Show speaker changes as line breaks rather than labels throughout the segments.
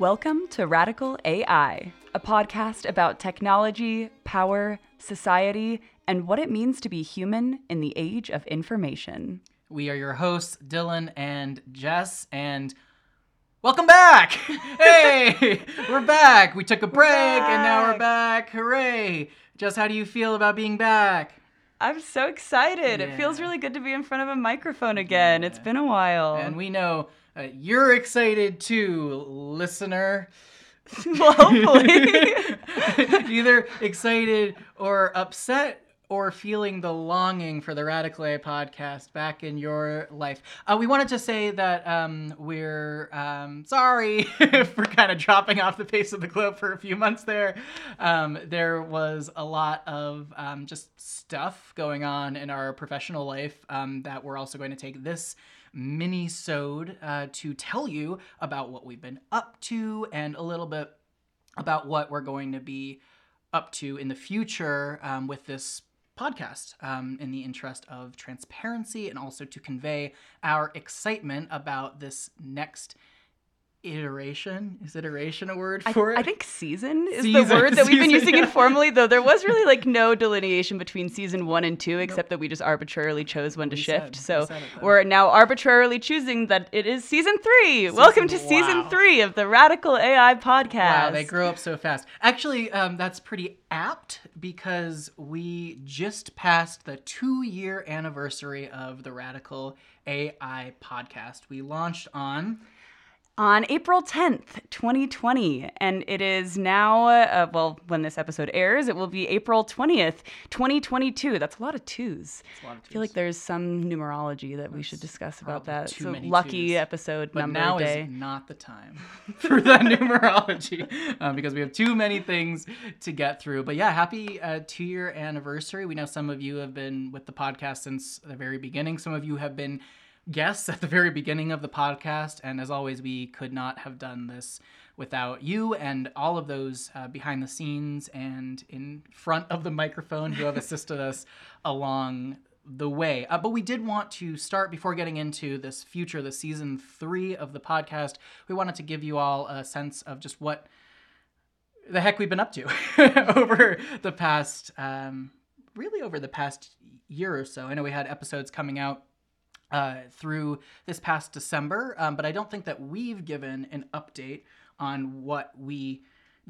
Welcome to Radical AI, a podcast about technology, power, society, and what it means to be human in the age of information.
We are your hosts, Dylan and Jess, and welcome back! hey, we're back. We took a break and now we're back. Hooray! Jess, how do you feel about being back?
I'm so excited. It feels really good to be in front of a microphone again. It's been a while.
And we know uh, you're excited too, listener.
well, hopefully.
Either excited or upset or feeling the longing for the Radical A podcast back in your life. Uh, we wanted to say that um, we're um, sorry for kind of dropping off the face of the globe for a few months there. Um, there was a lot of um, just stuff going on in our professional life um, that we're also going to take this mini-sode uh, to tell you about what we've been up to and a little bit about what we're going to be up to in the future um, with this podcast um, in the interest of transparency and also to convey our excitement about this next iteration is iteration a word
I,
for it
I think season is
Season,
the word that we've been
season,
using
yeah.
informally, though there was really like no delineation between season one and two, except that we just arbitrarily chose when to
We
shift.
said- we
so
said
we're now arbitrarily choosing that it is season three. Welcome to season three of the Radical AI podcast.
Wow, they grow up so fast. Actually, um, that's pretty apt because we just passed the two year anniversary of the Radical AI podcast. We launched on
on April 10th, 2020. And it is now, uh, well, when this episode airs, it will be April 20th, 2022. That's a lot of twos.
a lot of
I feel like there's some numerology that we should discuss about that.
too
So
many
lucky
twos.
episode
But
number
now
day.
is not the time for that numerology uh, because we have too many things to get through. But yeah, happy uh, two year anniversary. We know some of you have been with the podcast since the very beginning. Some of you have been guests at the very beginning of the podcast. And as always, we could not have done this without you and all of those uh, behind the scenes and in front of the microphone who have assisted us along the way. Uh, but we did want to start before getting into this future, the season three of the podcast. We wanted to give you all a sense of just what the heck we've been up to over the past, um, really over the past year or so. I know we had episodes coming out uh, through this past December, um, but I don't think that we've given an update on what we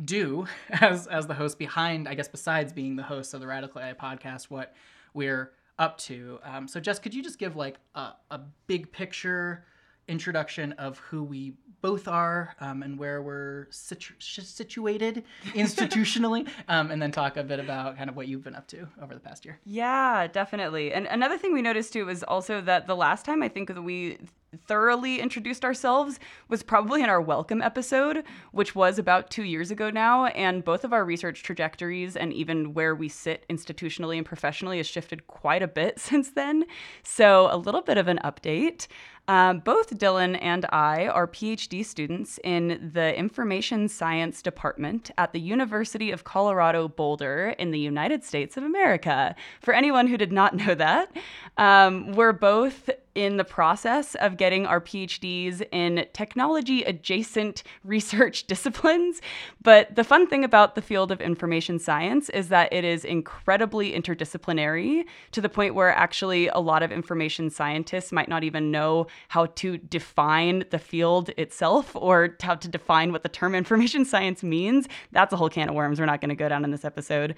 do as as the host behind, I guess, besides being the host of the Radical AI podcast, what we're up to. Um, so, Jess, could you just give like a, a big picture introduction of who we both are um, and where we're situ- situated institutionally, um, and then talk a bit about kind of what you've been up to over the past year.
Yeah, definitely. And another thing we noticed too was also that the last time I think that we thoroughly introduced ourselves was probably in our welcome episode, which was about two years ago now. And both of our research trajectories and even where we sit institutionally and professionally has shifted quite a bit since then. So, a little bit of an update. Um, both Dylan and I are PhD students in the Information Science Department at the University of Colorado Boulder in the United States of America. For anyone who did not know that, um, we're both in the process of getting our PhDs in technology adjacent research disciplines. But the fun thing about the field of information science is that it is incredibly interdisciplinary to the point where actually a lot of information scientists might not even know how to define the field itself or how to define what the term information science means. That's a whole can of worms we're not going to go down in this episode.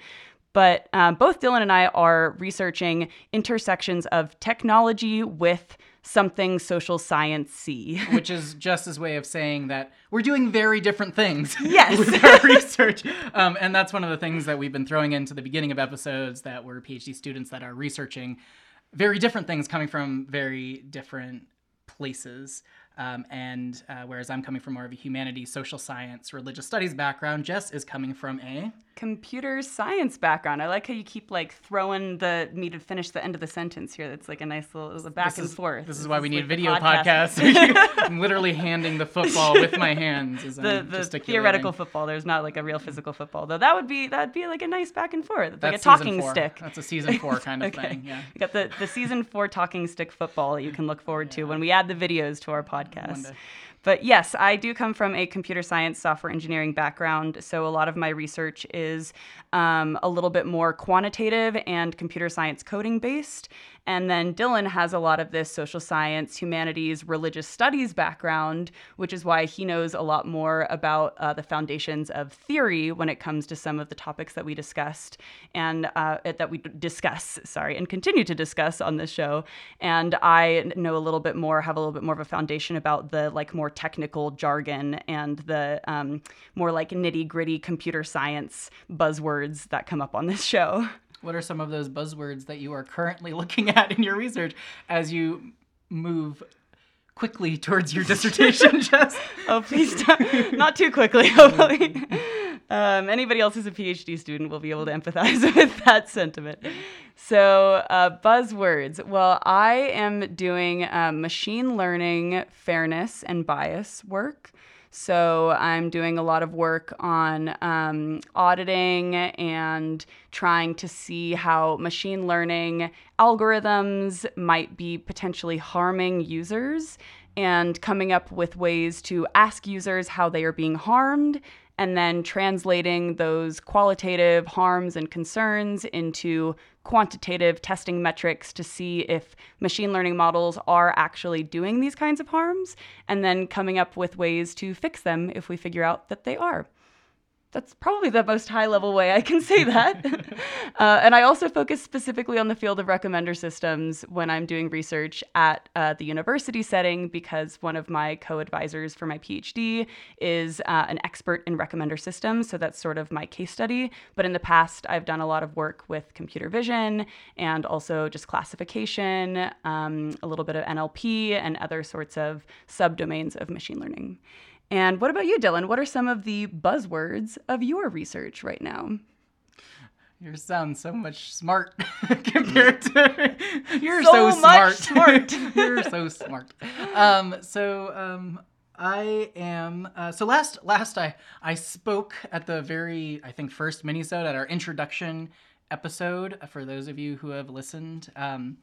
But um, both Dylan and I are researching intersections of technology with something social science y.
which is Jess's way of saying that we're doing very different things
Yes.
with our research. Um, and that's one of the things that we've been throwing into the beginning of episodes that we're PhD students that are researching very different things coming from very different places. Um, and uh, whereas I'm coming from more of a humanities, social science, religious studies background, Jess is coming from a
computer science background. I like how you keep like throwing the me to finish the end of the sentence here. That's like a nice little a back
This
and
is-
forth.
This is why we need
like
video
podcast.
podcasts. I'm literally handing the football with my hands. As
the,
I'm
the theoretical football. There's not like a real physical football, though. That would be that'd be like a nice back and forth. It's like a talking
four.
stick.
That's a season four kind of
Okay.
thing. Yeah.
We got the, the season four talking stick football that you can look forward to when we add the videos to our podcast. But yes, I do come from a computer science, software engineering background. So a lot of my research is um, a little bit more quantitative and computer science coding based. And then Dylan has a lot of this social science, humanities, religious studies background, which is why he knows a lot more about uh, the foundations of theory when it comes to some of the topics that we discussed and uh, that we discuss, sorry, and continue to discuss on this show. And I know a little bit more, have a little bit more of a foundation about the like more technical jargon and the um, more like nitty gritty computer science buzzwords that come up on this show.
What are some of those buzzwords that you are currently looking at in your research as you move quickly towards your dissertation, Jess?
oh, please don't. Not too quickly, hopefully. Um, anybody else who's a PhD student will be able to empathize with that sentiment. So, uh, buzzwords. Well, I am doing uh, machine learning fairness and bias work. So I'm doing a lot of work on um, auditing and trying to see how machine learning algorithms might be potentially harming users and coming up with ways to ask users how they are being harmed and then translating those qualitative harms and concerns into quantitative testing metrics to see if machine learning models are actually doing these kinds of harms, and then coming up with ways to fix them if we figure out that they are that's probably the most high level way I can say that. uh, and I also focus specifically on the field of recommender systems when I'm doing research at uh, the university setting because one of my co advisors for my PhD is uh, an expert in recommender systems. So that's sort of my case study. But in the past, I've done a lot of work with computer vision and also just classification, um, a little bit of NLP, and other sorts of subdomains of machine learning. And what about you, Dylan? What are some of the buzzwords of your research right now?
You sound so much smart compared to you're so, so smart. smart. you're so smart. Um, so um, I am. Uh, so last last I I spoke at the very I think first minisode at our introduction episode. For those of you who have listened, um,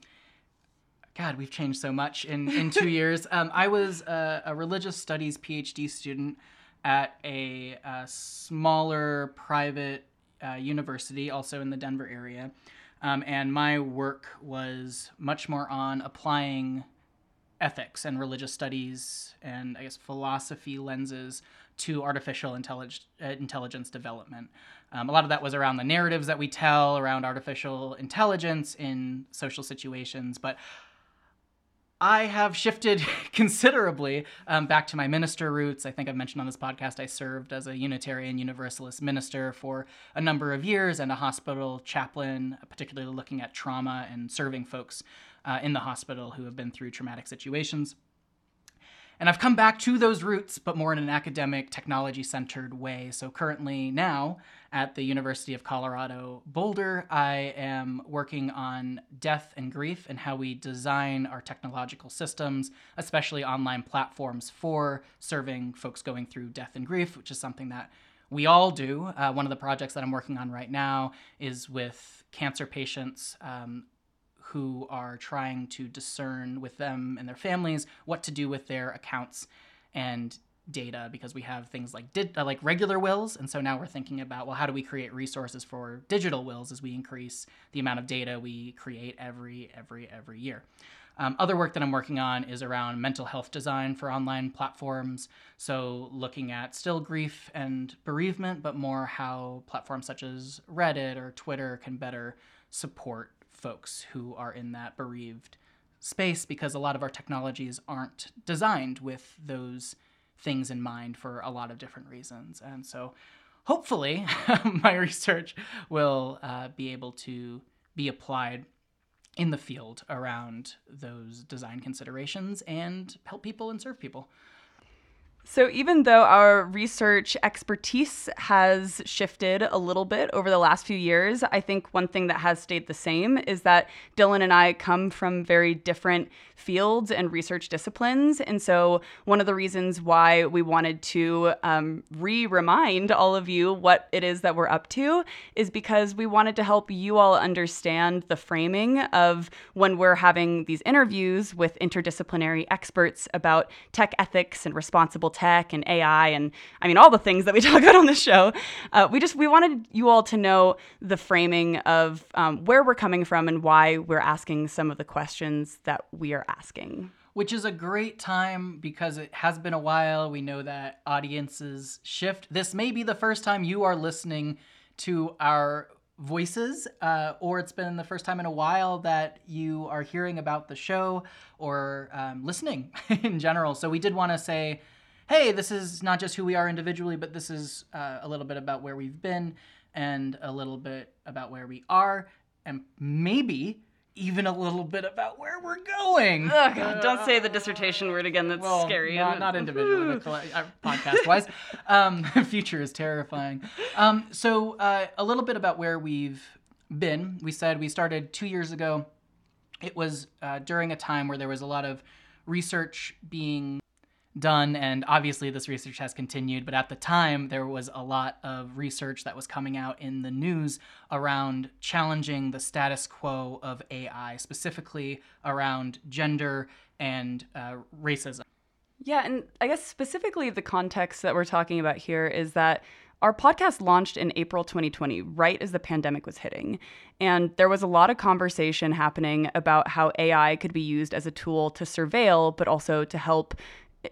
God, we've changed so much in, in two years. Um, I was a, a, religious studies PhD student at a, a smaller private uh, university, also in the Denver area. Um, and my work was much more on applying ethics and religious studies and, I guess, philosophy lenses to artificial intellig- uh, intelligence development. Um, a lot of that was around the narratives that we tell around artificial intelligence in social situations, but I have shifted considerably um, back to my minister roots. I think I've mentioned on this podcast I served as a Unitarian Universalist minister for a number of years and a hospital chaplain, particularly looking at trauma and serving folks uh, in the hospital who have been through traumatic situations. And I've come back to those roots, but more in an academic, technology centered way. So currently, now at the University of Colorado Boulder, I am working on death and grief and how we design our technological systems, especially online platforms for serving folks going through death and grief, which is something that we all do. Uh, one of the projects that I'm working on right now is with cancer patients um, who are trying to discern with them and their families what to do with their accounts and data because we have things like uh, like regular wills and so now we're thinking about well how do we create resources for digital wills as we increase the amount of data we create every every every year. Um, other work that i'm working on is around mental health design for online platforms. So looking at still grief and bereavement but more how platforms such as reddit or twitter can better support folks who are in that bereaved space because a lot of our technologies aren't designed with those things in mind for a lot of different reasons. And so hopefully my research will uh, be able to be applied in the field around those design considerations and help people and serve people.
So, even though our research expertise has shifted a little bit over the last few years, I think one thing that has stayed the same is that Dylan and I come from very different fields and research disciplines. And so, one of the reasons why we wanted to um, re remind all of you what it is that we're up to is because we wanted to help you all understand the framing of when we're having these interviews with interdisciplinary experts about tech ethics and responsible tech and AI and I mean all the things that we talk about on this show. Uh, we just we wanted you all to know the framing of um, where we're coming from and why we're asking some of the questions that we are asking.
Which is a great time because it has been a while. We know that audiences shift. This may be the first time you are listening to our voices, uh, or it's been the first time in a while that you are hearing about the show or um, listening in general. So we did want to say hey, this is not just who we are individually, but this is uh, a little bit about where we've been and a little bit about where we are, and maybe even a little bit about where we're going.
Oh, God, don't say the dissertation word again. That's
well,
scary.
Not, not individually, uh, podcast wise. Um, future is terrifying. Um, so, uh, a little bit about where we've been. We said we started two years ago. It was uh, during a time where there was a lot of research being done and obviously this research has continued but at the time there was a lot of research that was coming out in the news around challenging the status quo of ai specifically around gender and uh, racism
yeah and i guess specifically the context that we're talking about here is that our podcast launched in April 2020, right as the pandemic was hitting. And there was a lot of conversation happening about how AI could be used as a tool to surveil, but also to help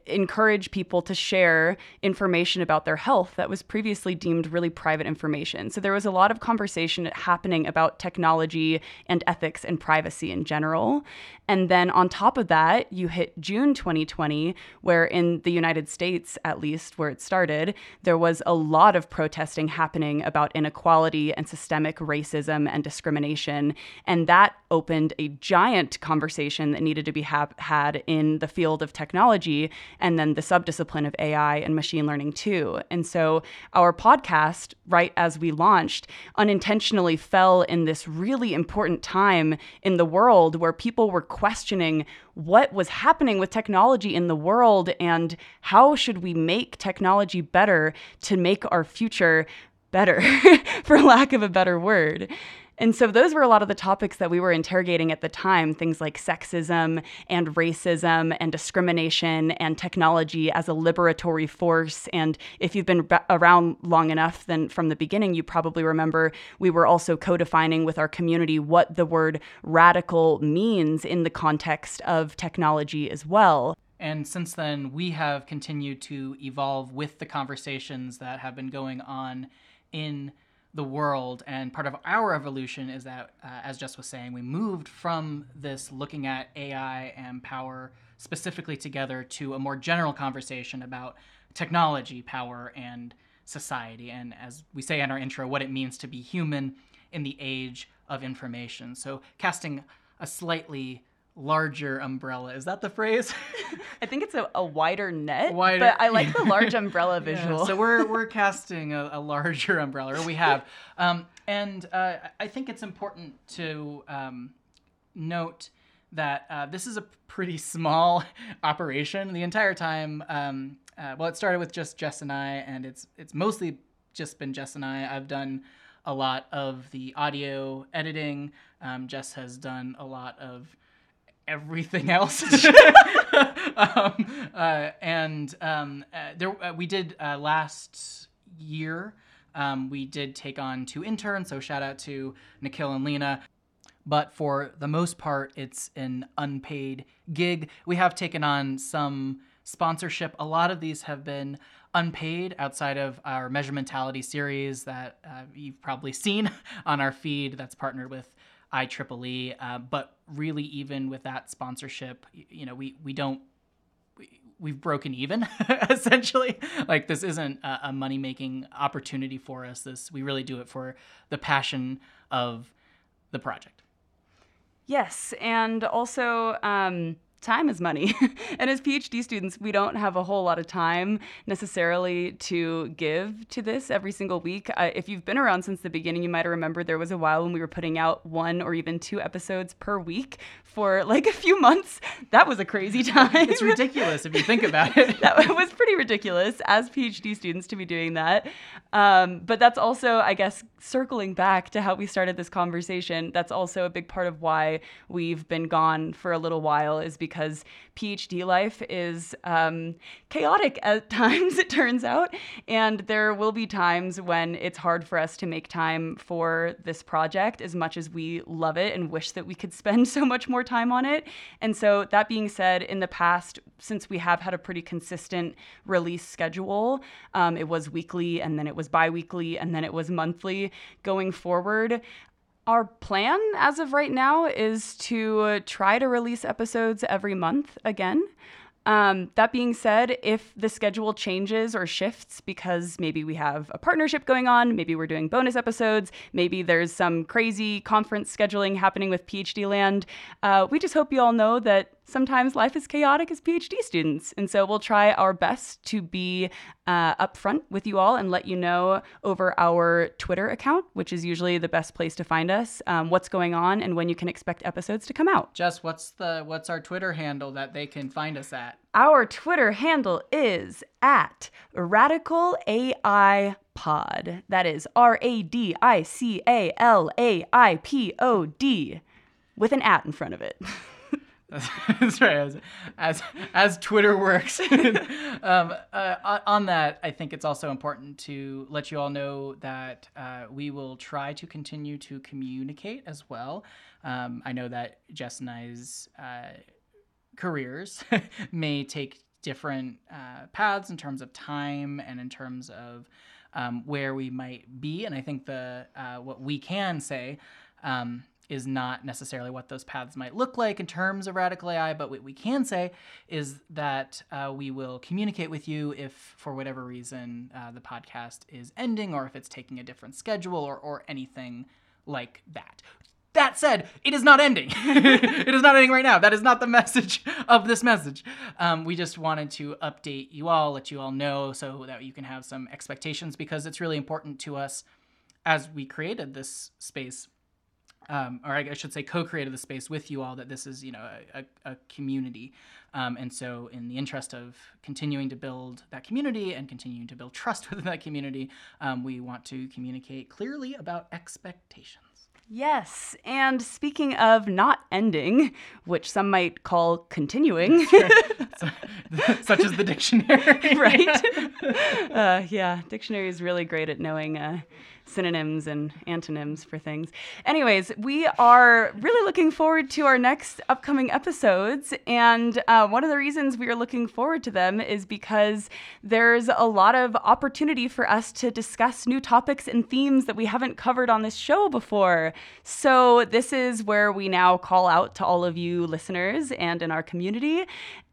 encourage people to share information about their health that was previously deemed really private information. So there was a lot of conversation happening about technology and ethics and privacy in general. And then on top of that, you hit June 2020, where in the United States, at least where it started, there was a lot of protesting happening about inequality and systemic racism and discrimination. And that opened a giant conversation that needed to be ha- had in the field of technology and then the subdiscipline of AI and machine learning too. And so our podcast, right as we launched, unintentionally fell in this really important time in the world where people were questioning what was happening with technology in the world and how should we make technology better to make our future better, for lack of a better word. And so those were a lot of the topics that we were interrogating at the time things like sexism and racism and discrimination and technology as a liberatory force. And if you've been around long enough, then from the beginning, you probably remember we were also co defining with our community what the word radical means in the context of technology as well.
And since then, we have continued to evolve with the conversations that have been going on in the world. And part of our evolution is that, uh, as Jess was saying, we moved from this looking at AI and power specifically together to a more general conversation about technology, power, and society. And as we say in our intro, what it means to be human in the age of information. So, casting a slightly larger umbrella. Is that the phrase?
I think it's a, a wider net, wider, but I like the large umbrella visual.
Yeah, so we're we're casting a, a, larger umbrella, we have, um, and uh, I think it's important to um, note that uh, this is a pretty small operation. The entire time, um, uh, well, it started with just Jess and I, and it's it's mostly just been Jess and I. I've done a lot of the audio editing. Um, Jess has done a lot of everything else. um, uh, and um, uh, there, uh, we did uh, last year. Um, we did take on two interns, so shout out to Nikhil and Lena. But for the most part, it's an unpaid gig. We have taken on some sponsorship. A lot of these have been unpaid outside of our Measurementality series that uh, you've probably seen on our feed that's partnered with IEEE. Uh, but really, even with that sponsorship, you know, we we don't we've broken even essentially like this isn't a, a money making opportunity for us this we really do it for the passion of the project
yes and also um, time is money. and as PhD students, we don't have a whole lot of time necessarily to give to this every single week. Uh, if you've been around since the beginning, you might have remembered there was a while when we were putting out one or even two episodes per week for like a few months. That was a crazy time.
it's ridiculous if you think about it.
that was pretty ridiculous as PhD students to be doing that. Um, but that's also, I guess, circling back to how we started this conversation. That's also a big part of why we've been gone for a little while, is because PhD life is um, chaotic at times, it turns out. And there will be times when it's hard for us to make time for this project as much as we love it and wish that we could spend so much more time on it. And so, that being said, in the past, since we have had a pretty consistent release schedule, um, it was weekly and then it was bi weekly and then it was monthly going forward. Our plan as of right now is to try to release episodes every month again. Um, that being said, if the schedule changes or shifts because maybe we have a partnership going on, maybe we're doing bonus episodes, maybe there's some crazy conference scheduling happening with PhD Land, uh, we just hope you all know that sometimes life is chaotic as PhD students. And so we'll try our best to be uh, upfront with you all and let you know over our Twitter account, which is usually the best place to find us, um, what's going on and when you can expect episodes to come out.
Jess, what's the what's our Twitter handle that they can find us at?
Our Twitter handle is at Radical AI Pod. That is R A D I C A L A I P O D with an at in front of it.
That's right. As as, as Twitter works. um, uh, on that, I think it's also important to let you all know that uh, we will try to continue to communicate as well. Um, I know that Jess and I's uh, careers may take different uh, paths in terms of time and in terms of um, where we might be, and I think the uh, what we can say. Um, is not necessarily what those paths might look like in terms of radical AI, but what we can say is that uh, we will communicate with you if, for whatever reason, uh, the podcast is ending or if it's taking a different schedule or, or anything like that. That said, it is not ending. it is not ending right now. That is not the message of this message. Um, we just wanted to update you all, let you all know so that you can have some expectations because it's really important to us as we created this space um, or I should say, co-created the space with you all. That this is, you know, a, a community, um, and so in the interest of continuing to build that community and continuing to build trust within that community, um, we want to communicate clearly about expectations.
Yes, and speaking of not ending, which some might call continuing,
such as the dictionary,
right? uh, yeah, dictionary is really great at knowing uh, synonyms and antonyms for things. Anyways, we are really looking forward to our next upcoming episodes. And uh, one of the reasons we are looking forward to them is because there's a lot of opportunity for us to discuss new topics and themes that we haven't covered on this show before. So, this is where we now call out to all of you listeners and in our community.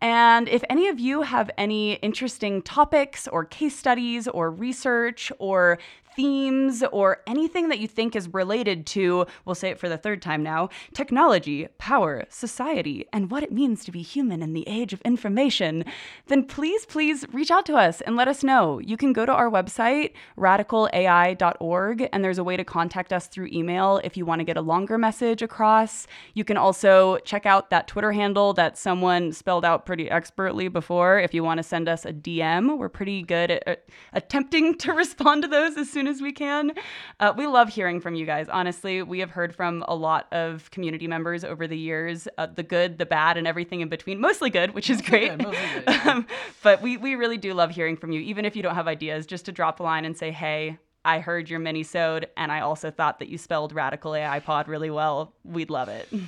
And if any of you have any interesting topics or case studies or research or themes or anything that you think is related to, we'll say it for the third time now, technology, power, society, and what it means to be human in the age of information, then please, please reach out to us and let us know. You can go to our website, radicalai.org, and there's a way to contact us through email if you want to get a longer message across. You can also check out that Twitter handle that someone spelled out pretty expertly before if you want to send us a DM. We're pretty good at, at attempting to respond to those as soon soon as we can. Uh, we love hearing from you guys. Honestly, we have heard from a lot of community members over the years, uh, the good, the bad, and everything in between. Mostly good, which is great. Good, good. um, but we, we really do love hearing from you, even if you don't have ideas, just to drop a line and say, hey, I heard your mini sode, and I also thought that you spelled radical AI pod really well. We'd love it.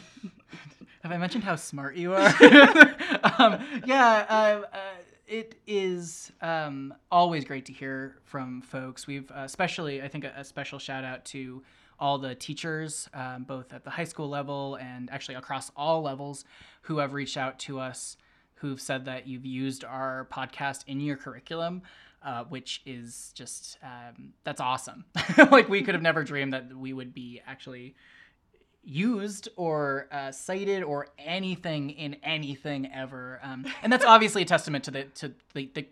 Have I mentioned how smart you are? um, yeah, uh, uh, it is um, always great to hear from folks. We've uh, especially, I think, a, a, special shout out to all the teachers, um, both at the high school level and actually across all levels, who have reached out to us, who've said that you've used our podcast in your curriculum. Uh, which is just um, that's awesome. like we could have never dreamed that we would be actually used or uh, cited or anything in anything ever. Um, and that's obviously a testament to the to the, the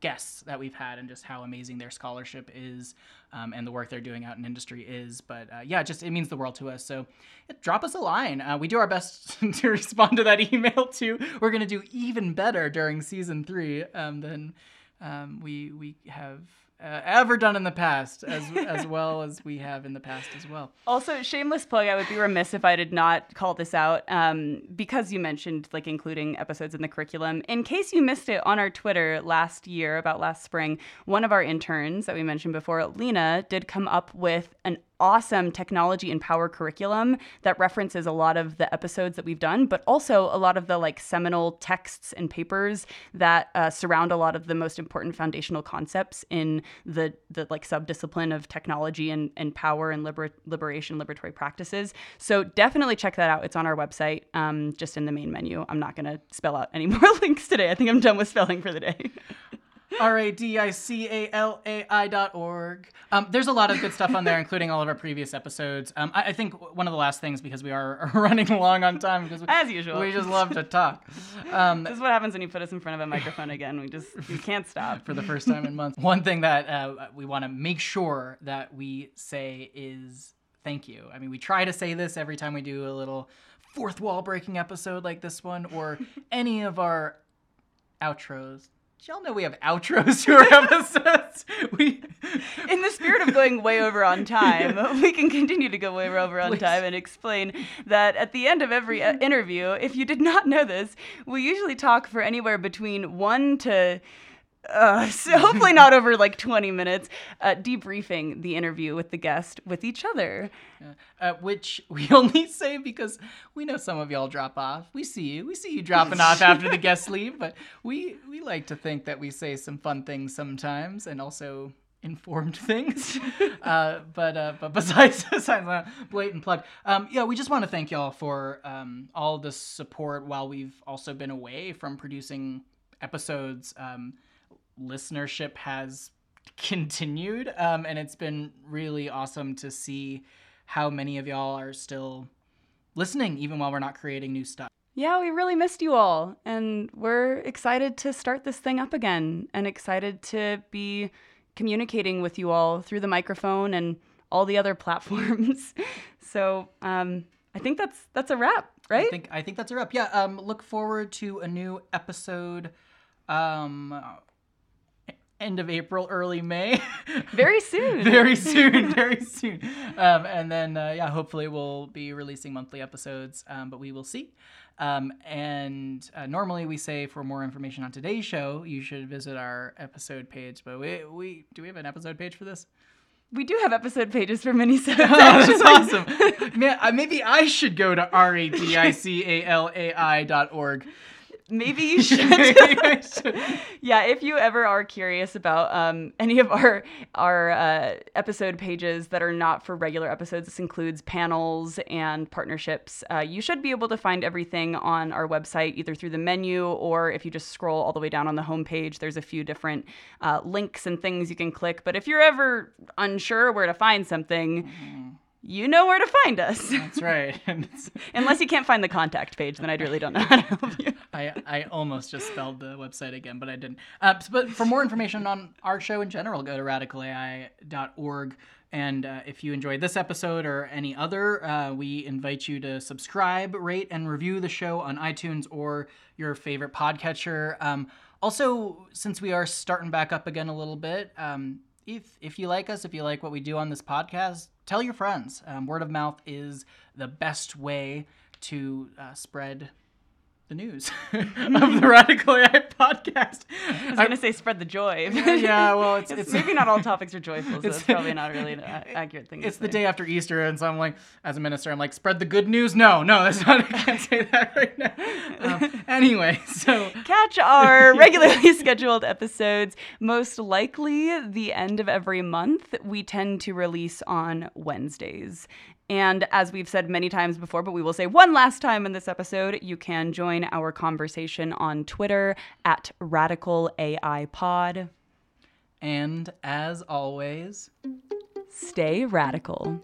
guests that we've had and just how amazing their scholarship is um, and the work they're doing out in industry is. But uh, yeah, just it means the world to us. So drop us a line. Uh, we do our best to respond to that email too. We're gonna do even better during season three um, than um, we we have uh, ever done in the past, as as well as we have in the past as well.
Also, shameless plug. I would be remiss if I did not call this out um, because you mentioned like including episodes in the curriculum. In case you missed it on our Twitter last year, about last spring, one of our interns that we mentioned before, Lena, did come up with an awesome technology and power curriculum that references a lot of the episodes that we've done, but also a lot of the like seminal texts and papers that uh, surround a lot of the most important foundational concepts in the the like subdiscipline of technology and, and power and liber- liberation liberatory practices. So definitely check that out. It's on our website, um, just in the main menu. I'm not gonna spell out any more links today. I think I'm done with spelling for the day.
R A D I C A L A I dot org. Um, there's a lot of good stuff on there, including all of our previous episodes. Um, I, I think one of the last things, because we are running long on time, because we,
As usual.
we just love to talk. Um,
This is what happens when you put us in front of a microphone again. We just we can't stop.
for the first time in months. One thing that uh, we want to make sure that we say is thank you. I mean, we try to say this every time we do a little fourth wall breaking episode like this one or any of our outros. Y'all know we have outros to our episodes. We
In the spirit of going way over on time, we can continue to go way over on
Please.
time and explain that at the end of every uh, interview, if you did not know this, we usually talk for anywhere between one to uh, so hopefully not over like 20 minutes, uh, debriefing the interview with the guest with each other.
uh, which we only say because we know some of y'all drop off. We see you. We see you dropping off after the guests leave, but we we like to think that we say some fun things sometimes and also informed things. uh, but uh, but besides besides that blatant plug, um, yeah, we just want to thank y'all for um, all the support while we've also been away from producing episodes. Um, listenership has continued, um, and it's been really awesome to see how many of y'all are still listening, even while we're not creating new stuff.
Yeah, we really missed you all. And we're excited to start this thing up again and excited to be communicating with you all through the microphone and all the other platforms. so um, I think that's that's a wrap, right?
I think I think that's a wrap. Yeah. Um, look forward to a new episode. Um, end of April, early May.
Very soon.
very soon, very soon. Um, and then uh, yeah, hopefully we'll be releasing monthly episodes. Um, but we will see. Um, and uh, normally we say for more information on today's show, you should visit our episode page. But we we do we have an episode page for this?
we do have episode pages for minisodes.
Oh, that's awesome. Man, uh, maybe I should go to r a d i c a l a i dot org.
Maybe you should. yeah, if you ever are curious about um, any of our our uh, episode pages that are not for regular episodes, this includes panels and partnerships. Uh, you should be able to find everything on our website, either through the menu or if you just scroll all the way down on the homepage. There's a few different uh, links and things you can click. But if you're ever unsure where to find something. You know where to find us.
That's right.
Unless you can't find the contact page, then I really don't know how to help you.
I, I almost just spelled the website again, but I didn't. Uh, but for more information on our show in general, go to radicalai.org. And uh, if you enjoyed this episode or any other, uh, we invite you to subscribe, rate, and review the show on iTunes or your favorite podcatcher. Um, also, since we are starting back up again a little bit, um, if if you like us, if you like what we do on this podcast, tell your friends. Um, word of mouth is the best way to uh, spread the news of the Radical AI podcast.
I was going to say spread the joy.
yeah, well, it's
It's,
it's
maybe not all topics are joyful, so
It's-
it's probably not really an accurate thing. to
It's the
say.
day after Easter, and so I'm like, as a minister, I'm like, spread the good news. No, no, that's not. I can't say that right now. Um, anyway, so
Catch our regularly scheduled episodes. Most likely the end of every month. We tend to release on Wednesdays. And as we've said many times before, but we will say one last time in this episode, you can join our conversation on Twitter at Radical AI Pod.
and as always.
Stay radical.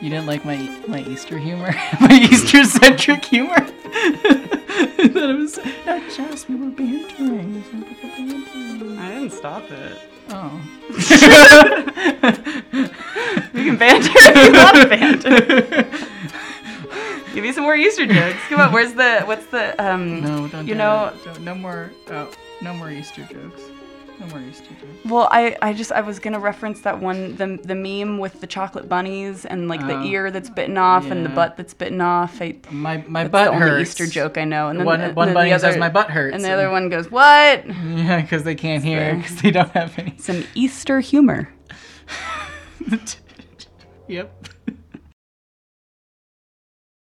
You didn't like my my Easter humor, my Easter centric humor. I thought it was not just we were bantering. we were bantering.
I didn't stop it.
Oh.
We can banter if you want to banter. Give me some more Easter jokes. Come on, where's the what's the um
No, don't.
you
do
know
it. Don't- no more. Oh, no more Easter jokes. No more Easter jokes.
well I, I just I was gonna reference that one the the meme with the chocolate bunnies and like the
Oh.
ear that's bitten off and the butt that's bitten off. I,
My my
that's
butt
the only. Easter joke I know. And then
One
the,
one
then
bunny
the
says my butt hurts.
and the other one goes what?
Yeah, because they can't hear because they don't have any.
Some Easter humor.
yep.